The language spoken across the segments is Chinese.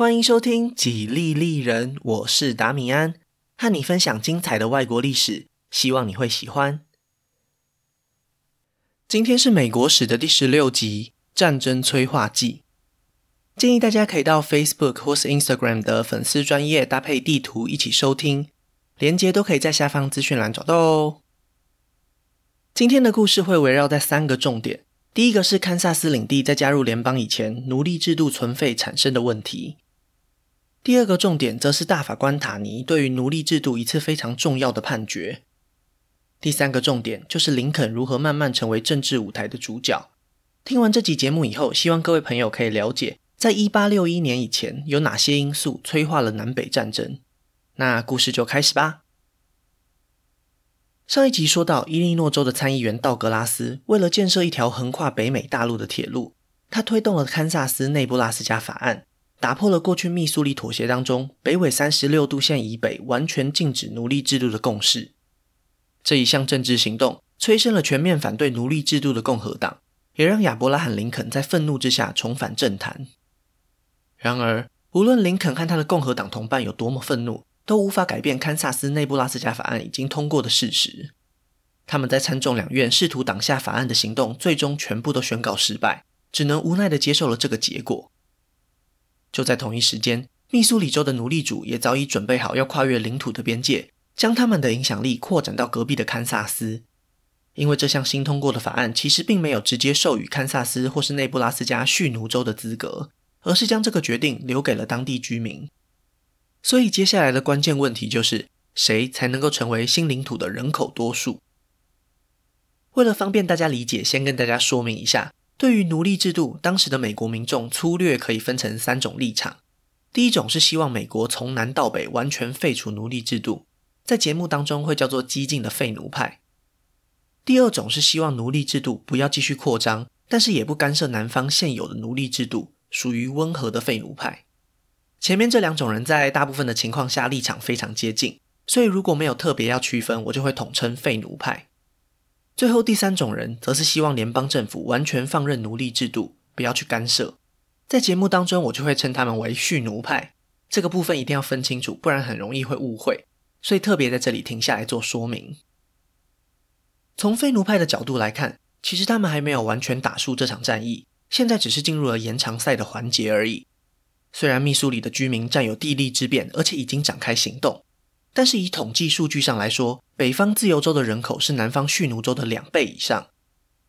欢迎收听《几利利人》，我是达米安，和你分享精彩的外国历史，希望你会喜欢。今天是美国史的第十六集《战争催化剂》，建议大家可以到 Facebook 或是 Instagram 的粉丝专页搭配地图一起收听，连结都可以在下方资讯栏找到哦。今天的故事会围绕在三个重点，第一个是堪萨斯领地在加入联邦以前，奴隶制度存废产生的问题。第二个重点则是大法官塔尼对于奴隶制度一次非常重要的判决。第三个重点就是林肯如何慢慢成为政治舞台的主角。听完这集节目以后，希望各位朋友可以了解，在一八六一年以前有哪些因素催化了南北战争。那故事就开始吧。上一集说到，伊利诺州的参议员道格拉斯为了建设一条横跨北美大陆的铁路，他推动了堪萨斯内布拉斯加法案。打破了过去密苏里妥协当中北纬三十六度线以北完全禁止奴隶制度的共识。这一项政治行动催生了全面反对奴隶制度的共和党，也让亚伯拉罕·林肯在愤怒之下重返政坛。然而，无论林肯和他的共和党同伴有多么愤怒，都无法改变堪萨斯内布拉斯加法案已经通过的事实。他们在参众两院试图挡下法案的行动，最终全部都宣告失败，只能无奈地接受了这个结果。就在同一时间，密苏里州的奴隶主也早已准备好要跨越领土的边界，将他们的影响力扩展到隔壁的堪萨斯。因为这项新通过的法案其实并没有直接授予堪萨斯或是内布拉斯加蓄奴州的资格，而是将这个决定留给了当地居民。所以接下来的关键问题就是，谁才能够成为新领土的人口多数？为了方便大家理解，先跟大家说明一下。对于奴隶制度，当时的美国民众粗略可以分成三种立场。第一种是希望美国从南到北完全废除奴隶制度，在节目当中会叫做激进的废奴派。第二种是希望奴隶制度不要继续扩张，但是也不干涉南方现有的奴隶制度，属于温和的废奴派。前面这两种人在大部分的情况下立场非常接近，所以如果没有特别要区分，我就会统称废奴派。最后第三种人，则是希望联邦政府完全放任奴隶制度，不要去干涉。在节目当中，我就会称他们为蓄奴派。这个部分一定要分清楚，不然很容易会误会。所以特别在这里停下来做说明。从非奴派的角度来看，其实他们还没有完全打输这场战役，现在只是进入了延长赛的环节而已。虽然密苏里的居民占有地利之便，而且已经展开行动。但是以统计数据上来说，北方自由州的人口是南方蓄奴州的两倍以上。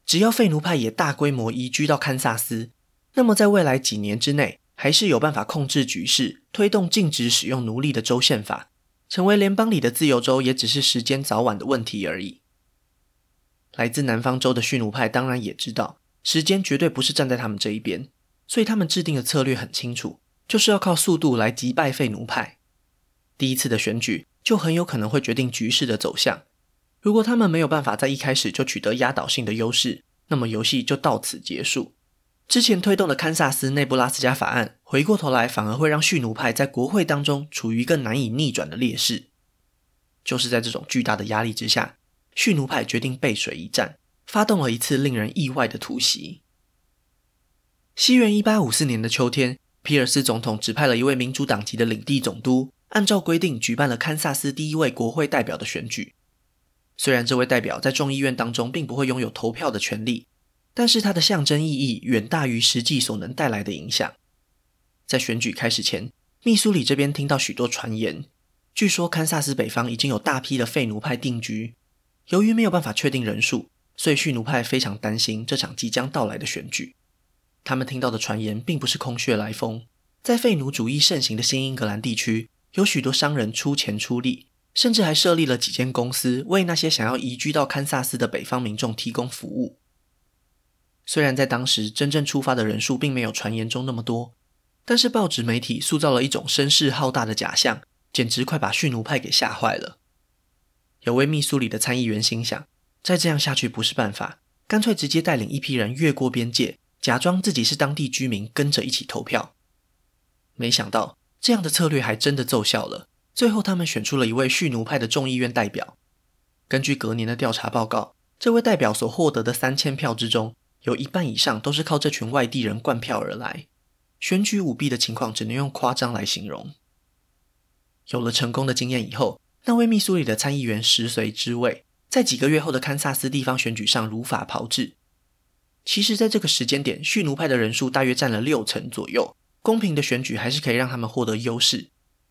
只要废奴派也大规模移居到堪萨斯，那么在未来几年之内，还是有办法控制局势，推动禁止使用奴隶的州宪法，成为联邦里的自由州，也只是时间早晚的问题而已。来自南方州的蓄奴派当然也知道，时间绝对不是站在他们这一边，所以他们制定的策略很清楚，就是要靠速度来击败废奴派。第一次的选举。就很有可能会决定局势的走向。如果他们没有办法在一开始就取得压倒性的优势，那么游戏就到此结束。之前推动的堪萨斯内布拉斯加法案，回过头来反而会让蓄奴派在国会当中处于一个难以逆转的劣势。就是在这种巨大的压力之下，蓄奴派决定背水一战，发动了一次令人意外的突袭。西元一八五四年的秋天，皮尔斯总统指派了一位民主党籍的领地总督。按照规定，举办了堪萨斯第一位国会代表的选举。虽然这位代表在众议院当中并不会拥有投票的权利，但是他的象征意义远大于实际所能带来的影响。在选举开始前，密苏里这边听到许多传言，据说堪萨斯北方已经有大批的废奴派定居。由于没有办法确定人数，所以蓄奴派非常担心这场即将到来的选举。他们听到的传言并不是空穴来风，在废奴主义盛行的新英格兰地区。有许多商人出钱出力，甚至还设立了几间公司，为那些想要移居到堪萨斯的北方民众提供服务。虽然在当时真正出发的人数并没有传言中那么多，但是报纸媒体塑造了一种声势浩大的假象，简直快把蓄奴派给吓坏了。有位密苏里的参议员心想，再这样下去不是办法，干脆直接带领一批人越过边界，假装自己是当地居民，跟着一起投票。没想到。这样的策略还真的奏效了。最后，他们选出了一位蓄奴派的众议院代表。根据隔年的调查报告，这位代表所获得的三千票之中，有一半以上都是靠这群外地人灌票而来。选举舞弊的情况只能用夸张来形容。有了成功的经验以后，那位密苏里的参议员食髓知味，在几个月后的堪萨斯地方选举上如法炮制。其实，在这个时间点，蓄奴派的人数大约占了六成左右，公平的选举还是可以让他们获得优势。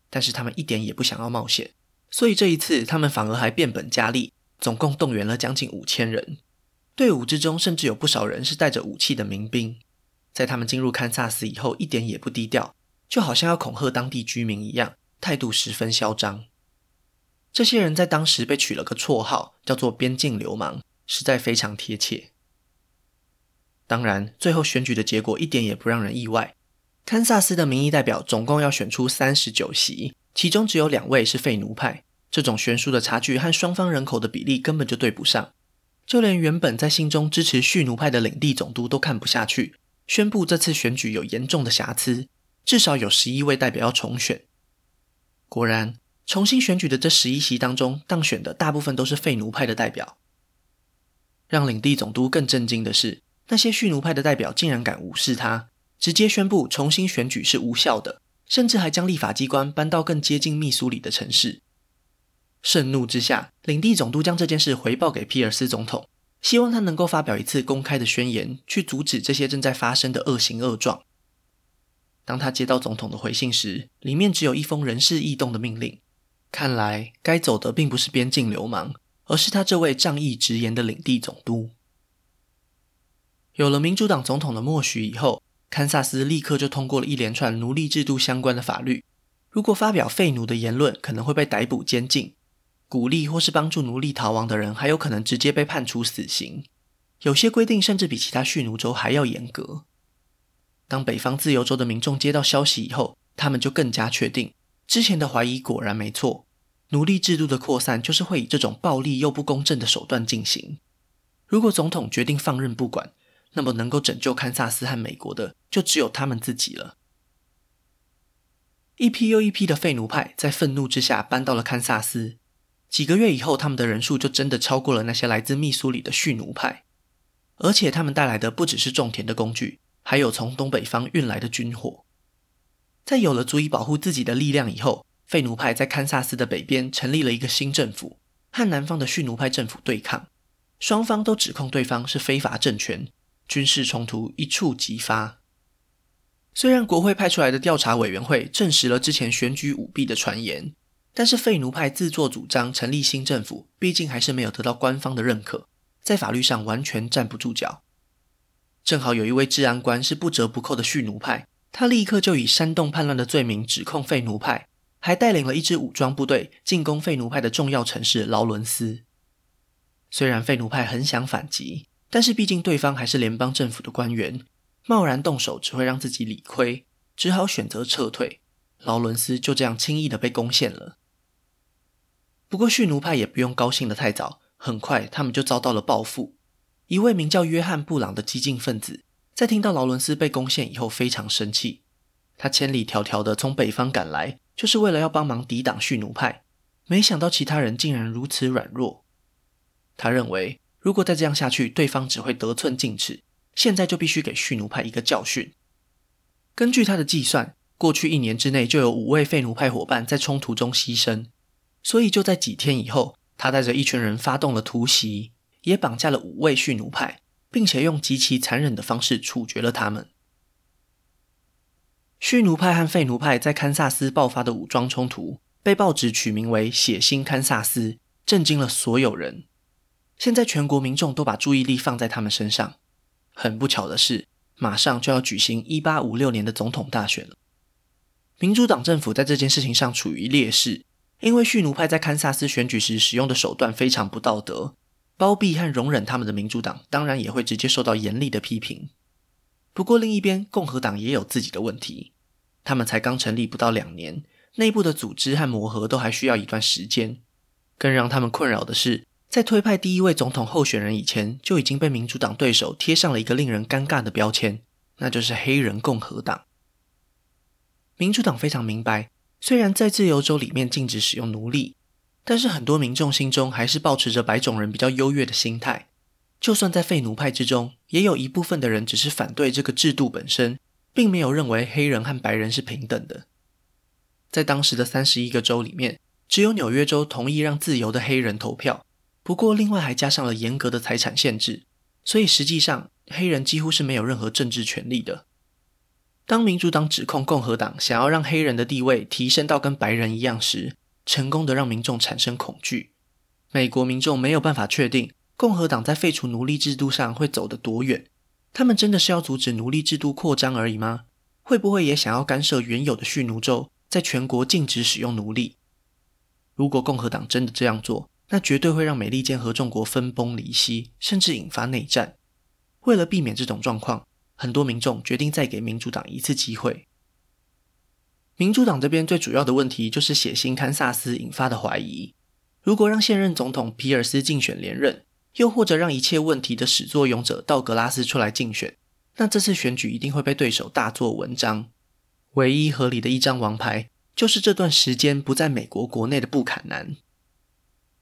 但是他们一点也不想要冒险，所以这一次他们反而还变本加厉，总共动员了将近五千人。队伍之中甚至有不少人是带着武器的民兵。在他们进入堪萨斯以后，一点也不低调，就好像要恐吓当地居民一样，态度十分嚣张。这些人在当时被取了个绰号，叫做“边境流氓”，实在非常贴切。当然，最后选举的结果一点也不让人意外。堪萨斯的民意代表总共要选出三十九席，其中只有两位是废奴派。这种悬殊的差距和双方人口的比例根本就对不上。就连原本在心中支持蓄奴派的领地总督都看不下去，宣布这次选举有严重的瑕疵，至少有十一位代表要重选。果然，重新选举的这十一席当中，当选的大部分都是废奴派的代表。让领地总督更震惊的是，那些蓄奴派的代表竟然敢无视他。直接宣布重新选举是无效的，甚至还将立法机关搬到更接近密苏里的城市。盛怒之下，领地总督将这件事回报给皮尔斯总统，希望他能够发表一次公开的宣言，去阻止这些正在发生的恶行恶状。当他接到总统的回信时，里面只有一封人事异动的命令。看来该走的并不是边境流氓，而是他这位仗义直言的领地总督。有了民主党总统的默许以后，堪萨斯立刻就通过了一连串奴隶制度相关的法律。如果发表废奴的言论，可能会被逮捕监禁；鼓励或是帮助奴隶逃亡的人，还有可能直接被判处死刑。有些规定甚至比其他蓄奴州还要严格。当北方自由州的民众接到消息以后，他们就更加确定，之前的怀疑果然没错。奴隶制度的扩散就是会以这种暴力又不公正的手段进行。如果总统决定放任不管，那么能够拯救堪萨斯和美国的，就只有他们自己了。一批又一批的废奴派在愤怒之下搬到了堪萨斯。几个月以后，他们的人数就真的超过了那些来自密苏里的蓄奴派。而且他们带来的不只是种田的工具，还有从东北方运来的军火。在有了足以保护自己的力量以后，废奴派在堪萨斯的北边成立了一个新政府，和南方的蓄奴派政府对抗。双方都指控对方是非法政权。军事冲突一触即发。虽然国会派出来的调查委员会证实了之前选举舞弊的传言，但是废奴派自作主张成立新政府，毕竟还是没有得到官方的认可，在法律上完全站不住脚。正好有一位治安官是不折不扣的蓄奴派，他立刻就以煽动叛乱的罪名指控废奴派，还带领了一支武装部队进攻废奴派的重要城市劳伦斯。虽然废奴派很想反击。但是毕竟对方还是联邦政府的官员，贸然动手只会让自己理亏，只好选择撤退。劳伦斯就这样轻易的被攻陷了。不过蓄奴派也不用高兴得太早，很快他们就遭到了报复。一位名叫约翰·布朗的激进分子，在听到劳伦斯被攻陷以后非常生气，他千里迢迢的从北方赶来，就是为了要帮忙抵挡蓄奴派。没想到其他人竟然如此软弱，他认为。如果再这样下去，对方只会得寸进尺。现在就必须给蓄奴派一个教训。根据他的计算，过去一年之内就有五位废奴派伙伴在冲突中牺牲，所以就在几天以后，他带着一群人发动了突袭，也绑架了五位蓄奴派，并且用极其残忍的方式处决了他们。蓄奴派和废奴派在堪萨斯爆发的武装冲突，被报纸取名为“血腥堪萨斯”，震惊了所有人。现在全国民众都把注意力放在他们身上。很不巧的是，马上就要举行一八五六年的总统大选了。民主党政府在这件事情上处于劣势，因为蓄奴派在堪萨斯选举时使用的手段非常不道德，包庇和容忍他们的民主党当然也会直接受到严厉的批评。不过另一边，共和党也有自己的问题，他们才刚成立不到两年，内部的组织和磨合都还需要一段时间。更让他们困扰的是，在推派第一位总统候选人以前，就已经被民主党对手贴上了一个令人尴尬的标签，那就是黑人共和党。民主党非常明白，虽然在自由州里面禁止使用奴隶，但是很多民众心中还是保持着白种人比较优越的心态。就算在废奴派之中，也有一部分的人只是反对这个制度本身，并没有认为黑人和白人是平等的。在当时的三十一个州里面，只有纽约州同意让自由的黑人投票，不过另外还加上了严格的财产限制，所以实际上黑人几乎是没有任何政治权利的。当民主党指控共和党想要让黑人的地位提升到跟白人一样时，成功的让民众产生恐惧。美国民众没有办法确定共和党在废除奴隶制度上会走得多远。他们真的是要阻止奴隶制度扩张而已吗？会不会也想要干涉原有的蓄奴州，在全国禁止使用奴隶？如果共和党真的这样做，那绝对会让美利坚合众国分崩离析，甚至引发内战。为了避免这种状况，很多民众决定再给民主党一次机会。民主党这边最主要的问题就是血腥堪萨斯引发的怀疑。如果让现任总统皮尔斯竞选连任，又或者让一切问题的始作俑者道格拉斯出来竞选，那这次选举一定会被对手大做文章。唯一合理的一张王牌，就是这段时间不在美国国内的布坎南。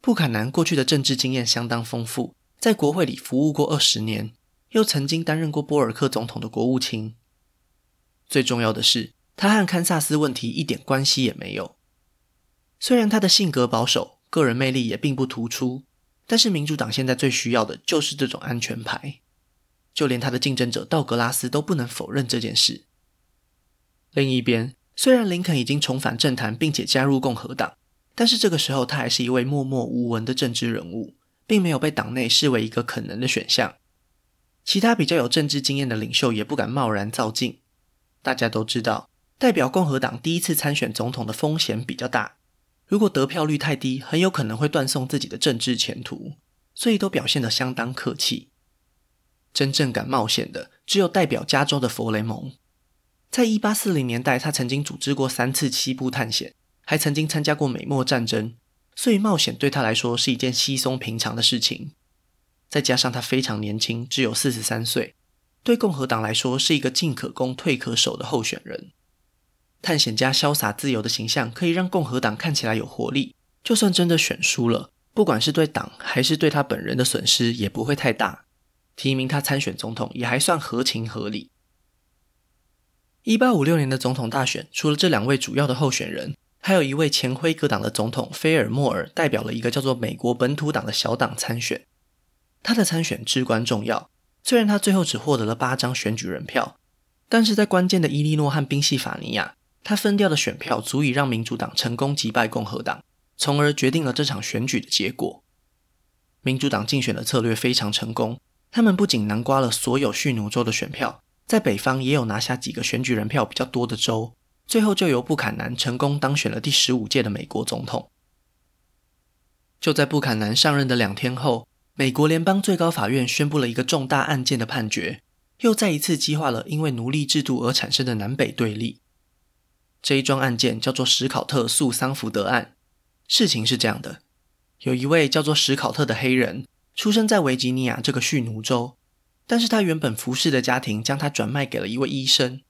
布坎南过去的政治经验相当丰富，在国会里服务过二十年，又曾经担任过波尔克总统的国务卿。最重要的是，他和堪萨斯问题一点关系也没有。虽然他的性格保守。个人魅力也并不突出，但是民主党现在最需要的就是这种安全牌。就连他的竞争者道格拉斯都不能否认这件事。另一边，虽然林肯已经重返政坛并且加入共和党，但是这个时候他还是一位默默无闻的政治人物，并没有被党内视为一个可能的选项。其他比较有政治经验的领袖也不敢贸然造进。大家都知道，代表共和党第一次参选总统的风险比较大。如果得票率太低，很有可能会断送自己的政治前途，所以都表现得相当客气。真正敢冒险的，只有代表加州的弗雷蒙。在一八四零年代，他曾经组织过三次西部探险，还曾经参加过美墨战争，所以冒险对他来说是一件稀松平常的事情。再加上他非常年轻，只有四十三岁，对共和党来说是一个进可攻、退可守的候选人。探险家潇洒自由的形象可以让共和党看起来有活力，就算真的选输了，不管是对党还是对他本人的损失也不会太大。提名他参选总统也还算合情合理。一八五六年的总统大选，除了这两位主要的候选人，还有一位前辉格党的总统菲尔莫尔代表了一个叫做美国本土党的小党参选。他的参选至关重要，虽然他最后只获得了八张选举人票，但是在关键的伊利诺和宾夕法尼亚。他分掉的选票足以让民主党成功击败共和党，从而决定了这场选举的结果。民主党竞选的策略非常成功，他们不仅囊括了所有蓄奴州的选票，在北方也有拿下几个选举人票比较多的州，最后就由布坎南成功当选了第十五届的美国总统。就在布坎南上任的两天后，美国联邦最高法院宣布了一个重大案件的判决，又再一次激化了因为奴隶制度而产生的南北对立。这一桩案件叫做史考特诉桑福德案。事情是这样的：有一位叫做史考特的黑人，出生在维吉尼亚这个蓄奴州，但是他原本服侍的家庭将他转卖给了一位医生。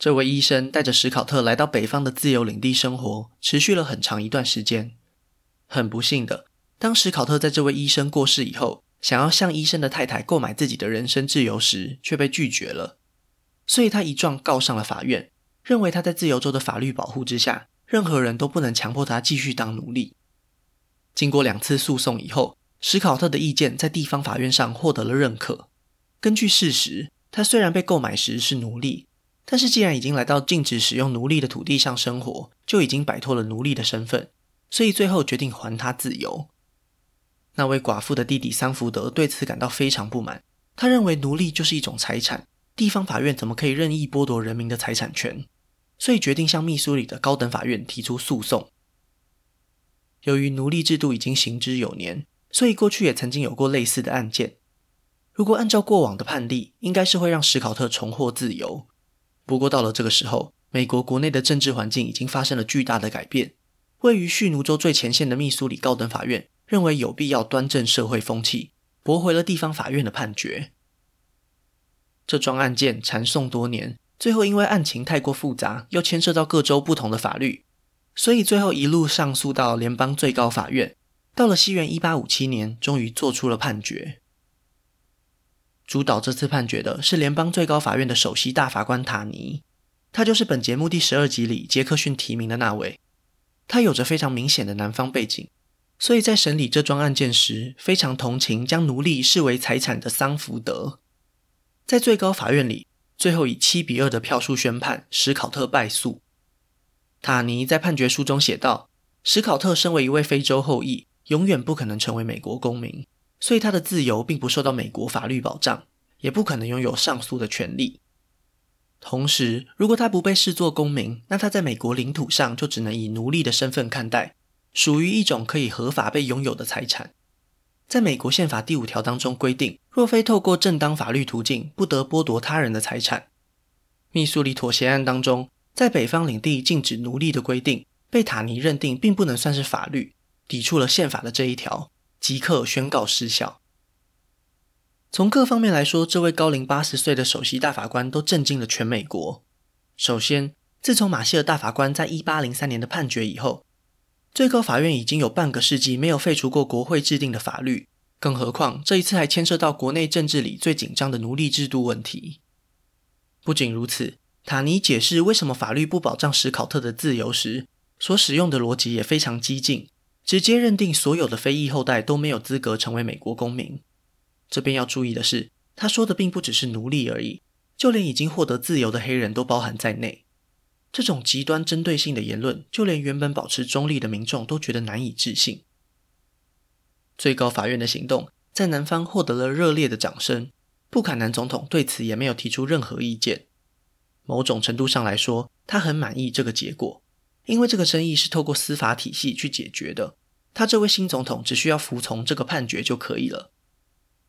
这位医生带着史考特来到北方的自由领地生活，持续了很长一段时间。很不幸的，当史考特在这位医生过世以后，想要向医生的太太购买自己的人身自由时，却被拒绝了。所以他一状告上了法院。认为他在自由州的法律保护之下，任何人都不能强迫他继续当奴隶。经过两次诉讼以后，史考特的意见在地方法院上获得了认可。根据事实，他虽然被购买时是奴隶，但是既然已经来到禁止使用奴隶的土地上生活，就已经摆脱了奴隶的身份，所以最后决定还他自由。那位寡妇的弟弟桑福德对此感到非常不满，他认为奴隶就是一种财产，地方法院怎么可以任意剥夺人民的财产权？所以决定向密苏里的高等法院提出诉讼。由于奴隶制度已经行之有年，所以过去也曾经有过类似的案件。如果按照过往的判例，应该是会让史考特重获自由。不过到了这个时候，美国国内的政治环境已经发生了巨大的改变。位于蓄奴州最前线的密苏里高等法院认为有必要端正社会风气，驳回了地方法院的判决。这桩案件缠讼多年。最后，因为案情太过复杂，又牵涉到各州不同的法律，所以最后一路上诉到联邦最高法院。到了西元一八五七年，终于做出了判决。主导这次判决的是联邦最高法院的首席大法官塔尼，他就是本节目第十二集里杰克逊提名的那位。他有着非常明显的南方背景，所以在审理这桩案件时，非常同情将奴隶视为财产的桑福德。在最高法院里，最后以七比二的票数宣判史考特败诉。塔尼在判决书中写道：“史考特身为一位非洲后裔，永远不可能成为美国公民，所以他的自由并不受到美国法律保障，也不可能拥有上诉的权利。”同时，如果他不被视作公民，那他在美国领土上就只能以奴隶的身份看待，属于一种可以合法被拥有的财产。在美国宪法第五条当中规定，若非透过正当法律途径，不得剥夺他人的财产。密苏里妥协案当中，在北方领地禁止奴隶的规定，被塔尼认定并不能算是法律，抵触了宪法的这一条，即刻宣告失效。从各方面来说，这位高龄八十岁的首席大法官都震惊了全美国。首先，自从马歇尔大法官在一八零三年的判决以后，最高法院已经有半个世纪没有废除过国会制定的法律，更何况这一次还牵涉到国内政治里最紧张的奴隶制度问题。不仅如此，塔尼解释为什么法律不保障史考特的自由时，所使用的逻辑也非常激进，直接认定所有的非裔后代都没有资格成为美国公民。这边要注意的是，他说的并不只是奴隶而已，就连已经获得自由的黑人都包含在内。这种极端针对性的言论，就连原本保持中立的民众都觉得难以置信。最高法院的行动在南方获得了热烈的掌声，布坎南总统对此也没有提出任何意见。某种程度上来说，他很满意这个结果，因为这个争议是透过司法体系去解决的，他这位新总统只需要服从这个判决就可以了。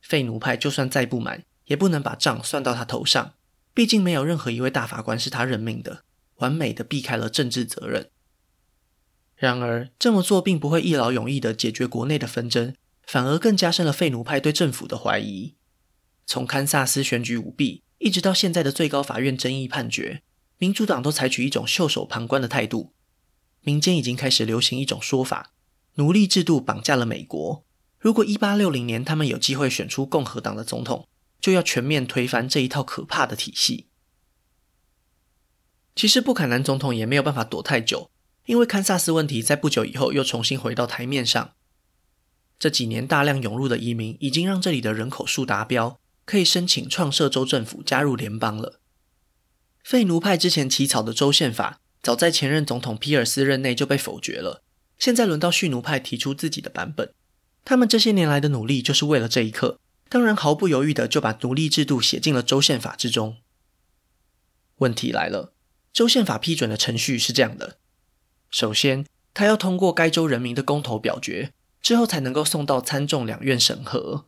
废奴派就算再不满，也不能把账算到他头上。毕竟没有任何一位大法官是他任命的，完美的避开了政治责任。然而，这么做并不会一劳永逸的解决国内的纷争，反而更加深了废奴派对政府的怀疑。从堪萨斯选举舞弊，一直到现在的最高法院争议判决，民主党都采取一种袖手旁观的态度。民间已经开始流行一种说法：奴隶制度绑架了美国。如果一八六零年他们有机会选出共和党的总统，就要全面推翻这一套可怕的体系。其实布坎南总统也没有办法躲太久，因为堪萨斯问题在不久以后又重新回到台面上。这几年大量涌入的移民已经让这里的人口数达标，可以申请创设州政府加入联邦了。废奴派之前起草的州宪法，早在前任总统皮尔斯任内就被否决了，现在轮到蓄奴派提出自己的版本。他们这些年来的努力，就是为了这一刻。当然，毫不犹豫的就把奴隶制度写进了州宪法之中。问题来了，州宪法批准的程序是这样的：首先，他要通过该州人民的公投表决，之后才能够送到参众两院审核。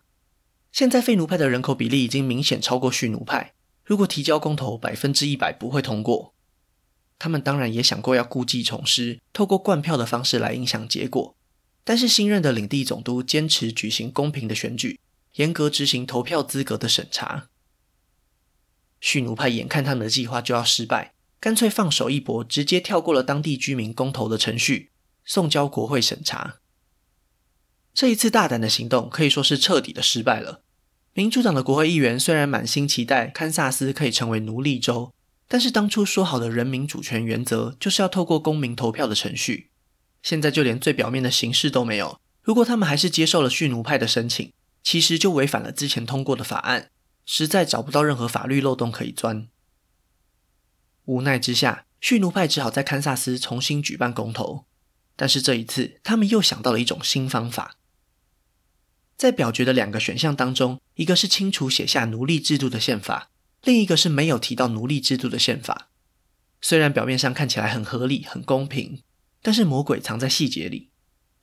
现在废奴派的人口比例已经明显超过蓄奴派，如果提交公投，百分之一百不会通过。他们当然也想过要故技重施，透过灌票的方式来影响结果。但是新任的领地总督坚持举行公平的选举，严格执行投票资格的审查。蓄奴派眼看他们的计划就要失败，干脆放手一搏，直接跳过了当地居民公投的程序，送交国会审查。这一次大胆的行动可以说是彻底的失败了。民主党的国会议员虽然满心期待堪萨斯可以成为奴隶州，但是当初说好的人民主权原则就是要透过公民投票的程序。现在就连最表面的形式都没有。如果他们还是接受了蓄奴派的申请，其实就违反了之前通过的法案，实在找不到任何法律漏洞可以钻。无奈之下，蓄奴派只好在堪萨斯重新举办公投。但是这一次，他们又想到了一种新方法。在表决的两个选项当中，一个是清楚写下奴隶制度的宪法，另一个是没有提到奴隶制度的宪法。虽然表面上看起来很合理、很公平。但是魔鬼藏在细节里，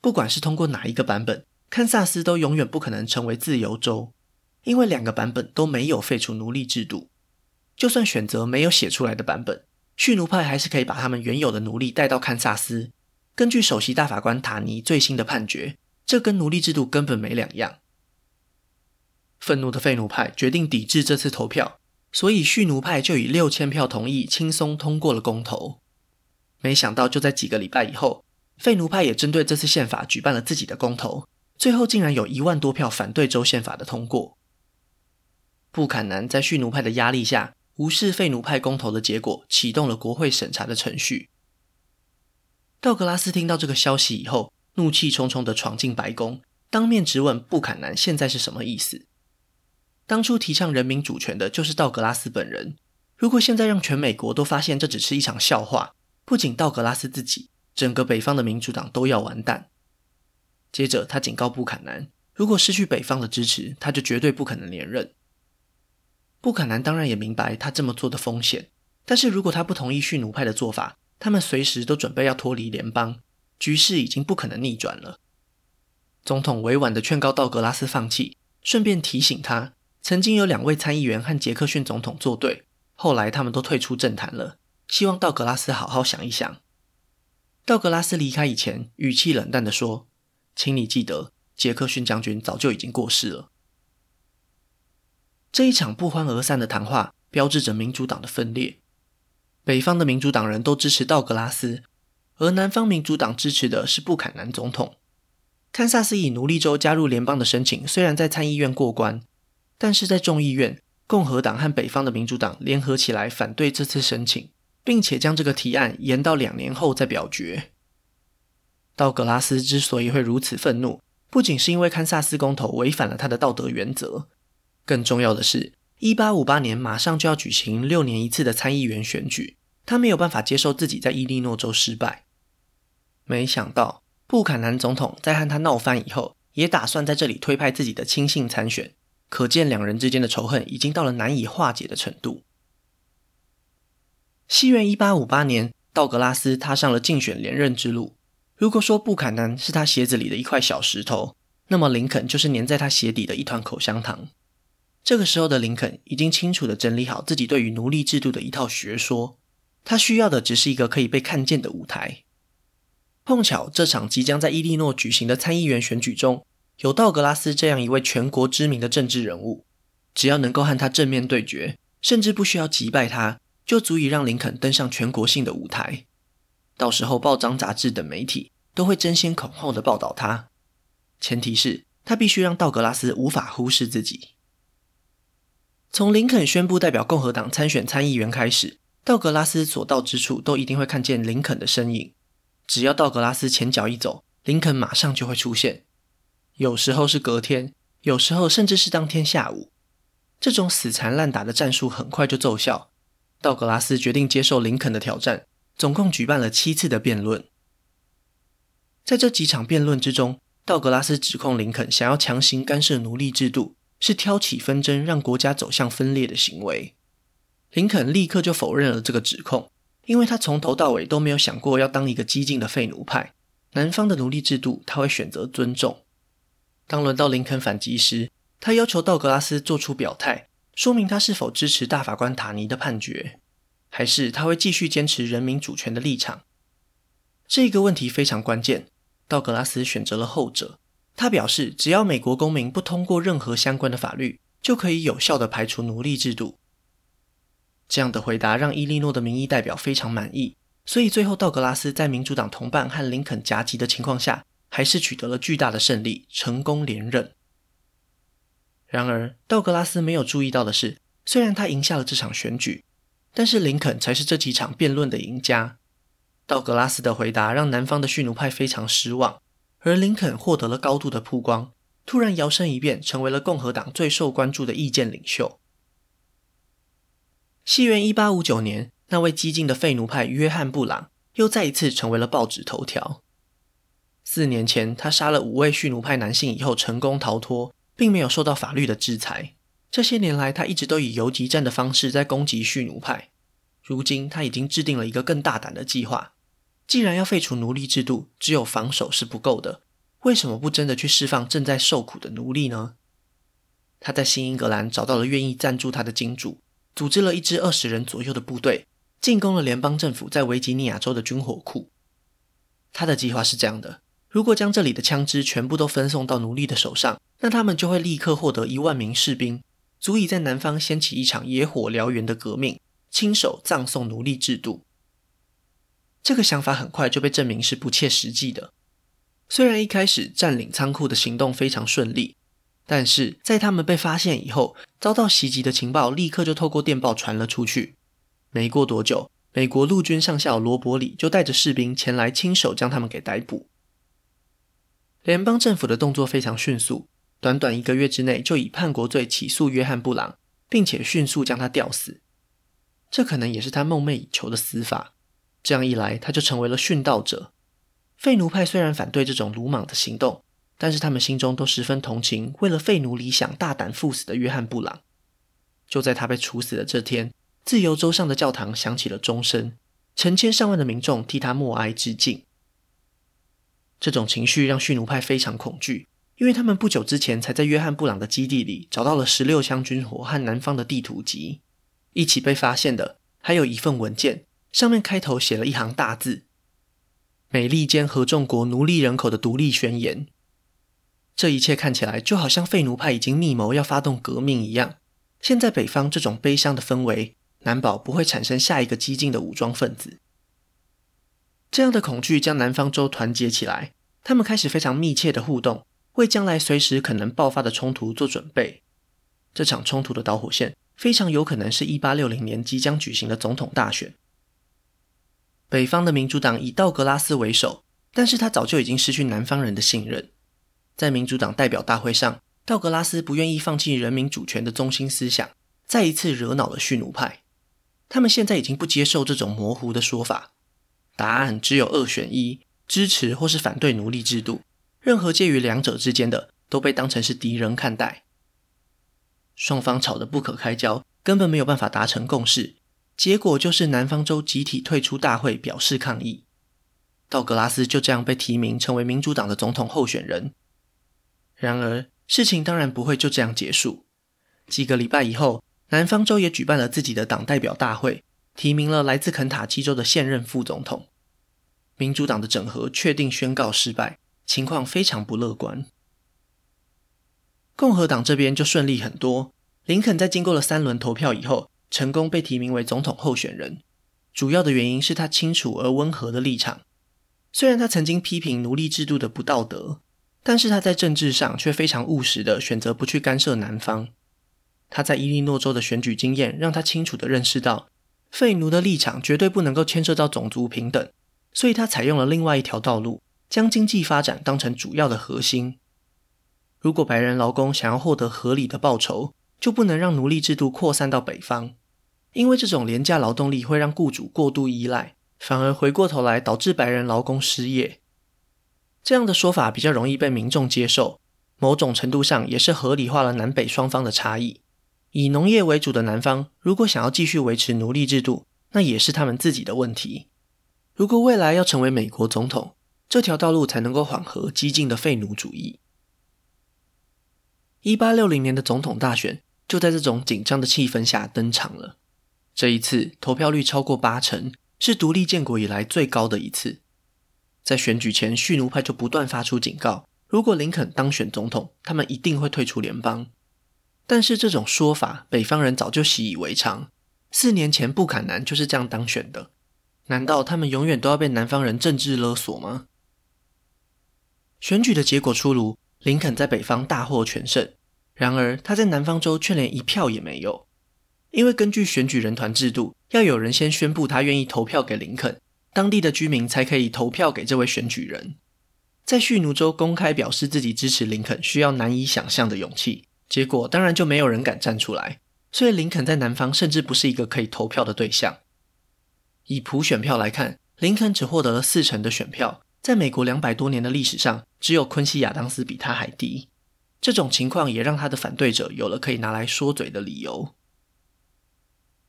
不管是通过哪一个版本，堪萨斯都永远不可能成为自由州，因为两个版本都没有废除奴隶制度。就算选择没有写出来的版本，蓄奴派还是可以把他们原有的奴隶带到堪萨斯。根据首席大法官塔尼最新的判决，这跟奴隶制度根本没两样。愤怒的废奴派决定抵制这次投票，所以蓄奴派就以六千票同意，轻松通过了公投。没想到，就在几个礼拜以后，废奴派也针对这次宪法举办了自己的公投，最后竟然有一万多票反对州宪法的通过。布坎南在蓄奴派的压力下，无视废奴派公投的结果，启动了国会审查的程序。道格拉斯听到这个消息以后，怒气冲冲地闯进白宫，当面质问布坎南现在是什么意思。当初提倡人民主权的就是道格拉斯本人，如果现在让全美国都发现这只是一场笑话，不仅道格拉斯自己，整个北方的民主党都要完蛋。接着，他警告布坎南，如果失去北方的支持，他就绝对不可能连任。布坎南当然也明白他这么做的风险，但是如果他不同意蓄奴派的做法，他们随时都准备要脱离联邦，局势已经不可能逆转了。总统委婉地劝告道格拉斯放弃，顺便提醒他，曾经有两位参议员和杰克逊总统作对，后来他们都退出政坛了。希望道格拉斯好好想一想。道格拉斯离开以前，语气冷淡地说：“请你记得，杰克逊将军早就已经过世了。”这一场不欢而散的谈话，标志着民主党的分裂。北方的民主党人都支持道格拉斯，而南方民主党支持的是布坎南总统。堪萨斯以奴隶州加入联邦的申请虽然在参议院过关，但是在众议院，共和党和北方的民主党联合起来反对这次申请，并且将这个提案延到两年后再表决。道格拉斯之所以会如此愤怒，不仅是因为堪萨斯公投违反了他的道德原则。更重要的是，一八五八年马上就要举行六年一次的参议员选举，他没有办法接受自己在伊利诺州失败。没想到，布坎南总统在和他闹翻以后，也打算在这里推派自己的亲信参选，可见两人之间的仇恨已经到了难以化解的程度。西元一八五八年，道格拉斯踏上了竞选连任之路。如果说布坎南是他鞋子里的一块小石头，那么林肯就是粘在他鞋底的一团口香糖。这个时候的林肯已经清楚地整理好自己对于奴隶制度的一套学说，他需要的只是一个可以被看见的舞台。碰巧这场即将在伊利诺举行的参议员选举中，有道格拉斯这样一位全国知名的政治人物，只要能够和他正面对决，甚至不需要击败他，就足以让林肯登上全国性的舞台。到时候报章杂志等媒体都会争先恐后地报道他，前提是他必须让道格拉斯无法忽视自己。从林肯宣布代表共和党参选参议员开始，道格拉斯所到之处都一定会看见林肯的身影。只要道格拉斯前脚一走，林肯马上就会出现。有时候是隔天，有时候甚至是当天下午。这种死缠烂打的战术很快就奏效。道格拉斯决定接受林肯的挑战，总共举办了七次的辩论。在这几场辩论之中，道格拉斯指控林肯想要强行干涉奴隶制度。是挑起纷争，让国家走向分裂的行为。林肯立刻就否认了这个指控，因为他从头到尾都没有想过要当一个激进的废奴派。南方的奴隶制度，他会选择尊重。当轮到林肯反击时，他要求道格拉斯做出表态，说明他是否支持大法官塔尼的判决，还是他会继续坚持人民主权的立场。这个问题非常关键，道格拉斯选择了后者。他表示，只要美国公民不通过任何相关的法律，就可以有效地排除奴隶制度。这样的回答让伊利诺的民意代表非常满意，所以最后道格拉斯在民主党同伴和林肯夹击的情况下，还是取得了巨大的胜利，成功连任。然而，道格拉斯没有注意到的是，虽然他赢下了这场选举，但是林肯才是这几场辩论的赢家。道格拉斯的回答让南方的蓄奴派非常失望。而林肯获得了高度的曝光，突然摇身一变，成为了共和党最受关注的意见领袖。西元一八五九年，那位激进的废奴派约翰·布朗又再一次成为了报纸头条。四年前，他杀了五位蓄奴派男性以后成功逃脱，并没有受到法律的制裁。这些年来，他一直都以游击战的方式在攻击蓄奴派。如今，他已经制定了一个更大胆的计划。既然要废除奴隶制度，只有防守是不够的，为什么不真的去释放正在受苦的奴隶呢？他在新英格兰找到了愿意赞助他的金主，组织了一支二十人左右的部队，进攻了联邦政府在维吉尼亚州的军火库。他的计划是这样的：如果将这里的枪支全部都分送到奴隶的手上，那他们就会立刻获得一万名士兵，足以在南方掀起一场野火燎原的革命，亲手葬送奴隶制度。这个想法很快就被证明是不切实际的。虽然一开始占领仓库的行动非常顺利，但是在他们被发现以后，遭到袭击的情报立刻就透过电报传了出去。没过多久，美国陆军上校罗伯里就带着士兵前来，亲手将他们给逮捕。联邦政府的动作非常迅速，短短一个月之内就以叛国罪起诉约翰布朗，并且迅速将他吊死。这可能也是他梦寐以求的死法。这样一来，他就成为了殉道者。废奴派虽然反对这种鲁莽的行动，但是他们心中都十分同情为了废奴理想大胆赴死的约翰布朗。就在他被处死的这天，自由州上的教堂响起了钟声，成千上万的民众替他默哀致敬。这种情绪让蓄奴派非常恐惧，因为他们不久之前才在约翰布朗的基地里找到了十六箱军火和南方的地图集。一起被发现的还有一份文件，上面开头写了一行大字：“美利坚合众国奴隶人口的独立宣言。”这一切看起来就好像废奴派已经密谋要发动革命一样。现在北方这种悲伤的氛围，难保不会产生下一个激进的武装分子。这样的恐惧将南方州团结起来，他们开始非常密切的互动，为将来随时可能爆发的冲突做准备。这场冲突的导火线非常有可能是1860年即将举行的总统大选。北方的民主党以道格拉斯为首，但是他早就已经失去南方人的信任。在民主党代表大会上，道格拉斯不愿意放弃人民主权的中心思想，再一次惹恼了蓄奴派。他们现在已经不接受这种模糊的说法。答案只有二选一：支持或是反对奴隶制度。任何介于两者之间的都被当成是敌人看待。双方吵得不可开交，根本没有办法达成共识。结果就是南方州集体退出大会，表示抗议。道格拉斯就这样被提名成为民主党的总统候选人。然而，事情当然不会就这样结束。几个礼拜以后，南方州也举办了自己的党代表大会。提名了来自肯塔基州的现任副总统，民主党的整合确定宣告失败，情况非常不乐观。共和党这边就顺利很多，林肯在经过了三轮投票以后，成功被提名为总统候选人。主要的原因是他清楚而温和的立场。虽然他曾经批评奴隶制度的不道德，但是他在政治上却非常务实的选择不去干涉南方。他在伊利诺州的选举经验让他清楚的认识到。废奴的立场绝对不能够牵涉到种族平等，所以他采用了另外一条道路，将经济发展当成主要的核心。如果白人劳工想要获得合理的报酬，就不能让奴隶制度扩散到北方，因为这种廉价劳动力会让雇主过度依赖，反而回过头来导致白人劳工失业。这样的说法比较容易被民众接受，某种程度上也是合理化了南北双方的差异。以农业为主的南方，如果想要继续维持奴隶制度，那也是他们自己的问题。如果未来要成为美国总统，这条道路才能够缓和激进的废奴主义。一八六零年的总统大选就在这种紧张的气氛下登场了。这一次投票率超过八成，是独立建国以来最高的一次。在选举前，蓄奴派就不断发出警告：如果林肯当选总统，他们一定会退出联邦。但是这种说法，北方人早就习以为常。四年前布坎南就是这样当选的，难道他们永远都要被南方人政治勒索吗？选举的结果出炉，林肯在北方大获全胜。然而他在南方州却连一票也没有，因为根据选举人团制度，要有人先宣布他愿意投票给林肯，当地的居民才可以投票给这位选举人。在蓄奴州公开表示自己支持林肯，需要难以想象的勇气。结果当然就没有人敢站出来，所以林肯在南方甚至不是一个可以投票的对象。以普选票来看，林肯只获得了四成的选票，在美国两百多年的历史上，只有昆西亚当斯比他还低。这种情况也让他的反对者有了可以拿来说嘴的理由。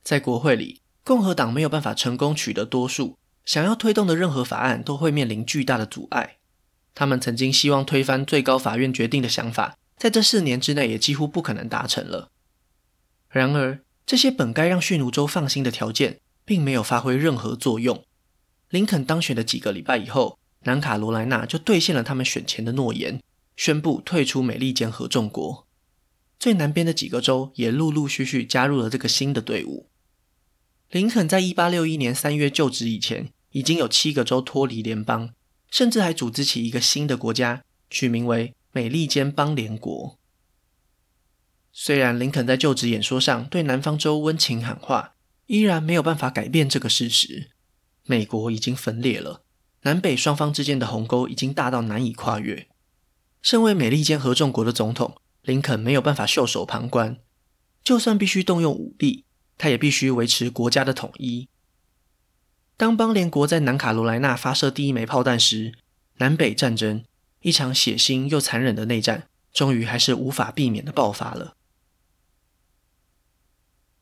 在国会里，共和党没有办法成功取得多数，想要推动的任何法案都会面临巨大的阻碍。他们曾经希望推翻最高法院决定的想法。在这四年之内，也几乎不可能达成了。然而，这些本该让蓄奴州放心的条件，并没有发挥任何作用。林肯当选的几个礼拜以后，南卡罗来纳就兑现了他们选前的诺言，宣布退出美利坚合众国。最南边的几个州也陆陆续续加入了这个新的队伍。林肯在一八六一年三月就职以前，已经有七个州脱离联邦，甚至还组织起一个新的国家，取名为美利坚邦联国，虽然林肯在就职演说上对南方州温情喊话，依然没有办法改变这个事实：美国已经分裂了，南北双方之间的鸿沟已经大到难以跨越。身为美利坚合众国的总统，林肯没有办法袖手旁观，就算必须动用武力，他也必须维持国家的统一。当邦联国在南卡罗来纳发射第一枚炮弹时，南北战争，一场血腥又残忍的内战，终于还是无法避免的爆发了。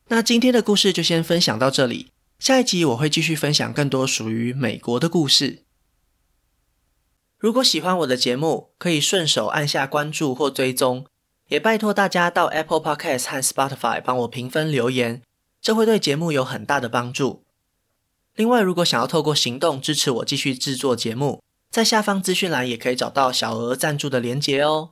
那今天的故事就先分享到这里，下一集我会继续分享更多属于美国的故事。如果喜欢我的节目，可以顺手按下关注或追踪，也拜托大家到 Apple Podcast 和 Spotify 帮我评分留言，这会对节目有很大的帮助。另外，如果想要透过行动支持我继续制作节目，在下方资讯栏也可以找到小额赞助的连结哦。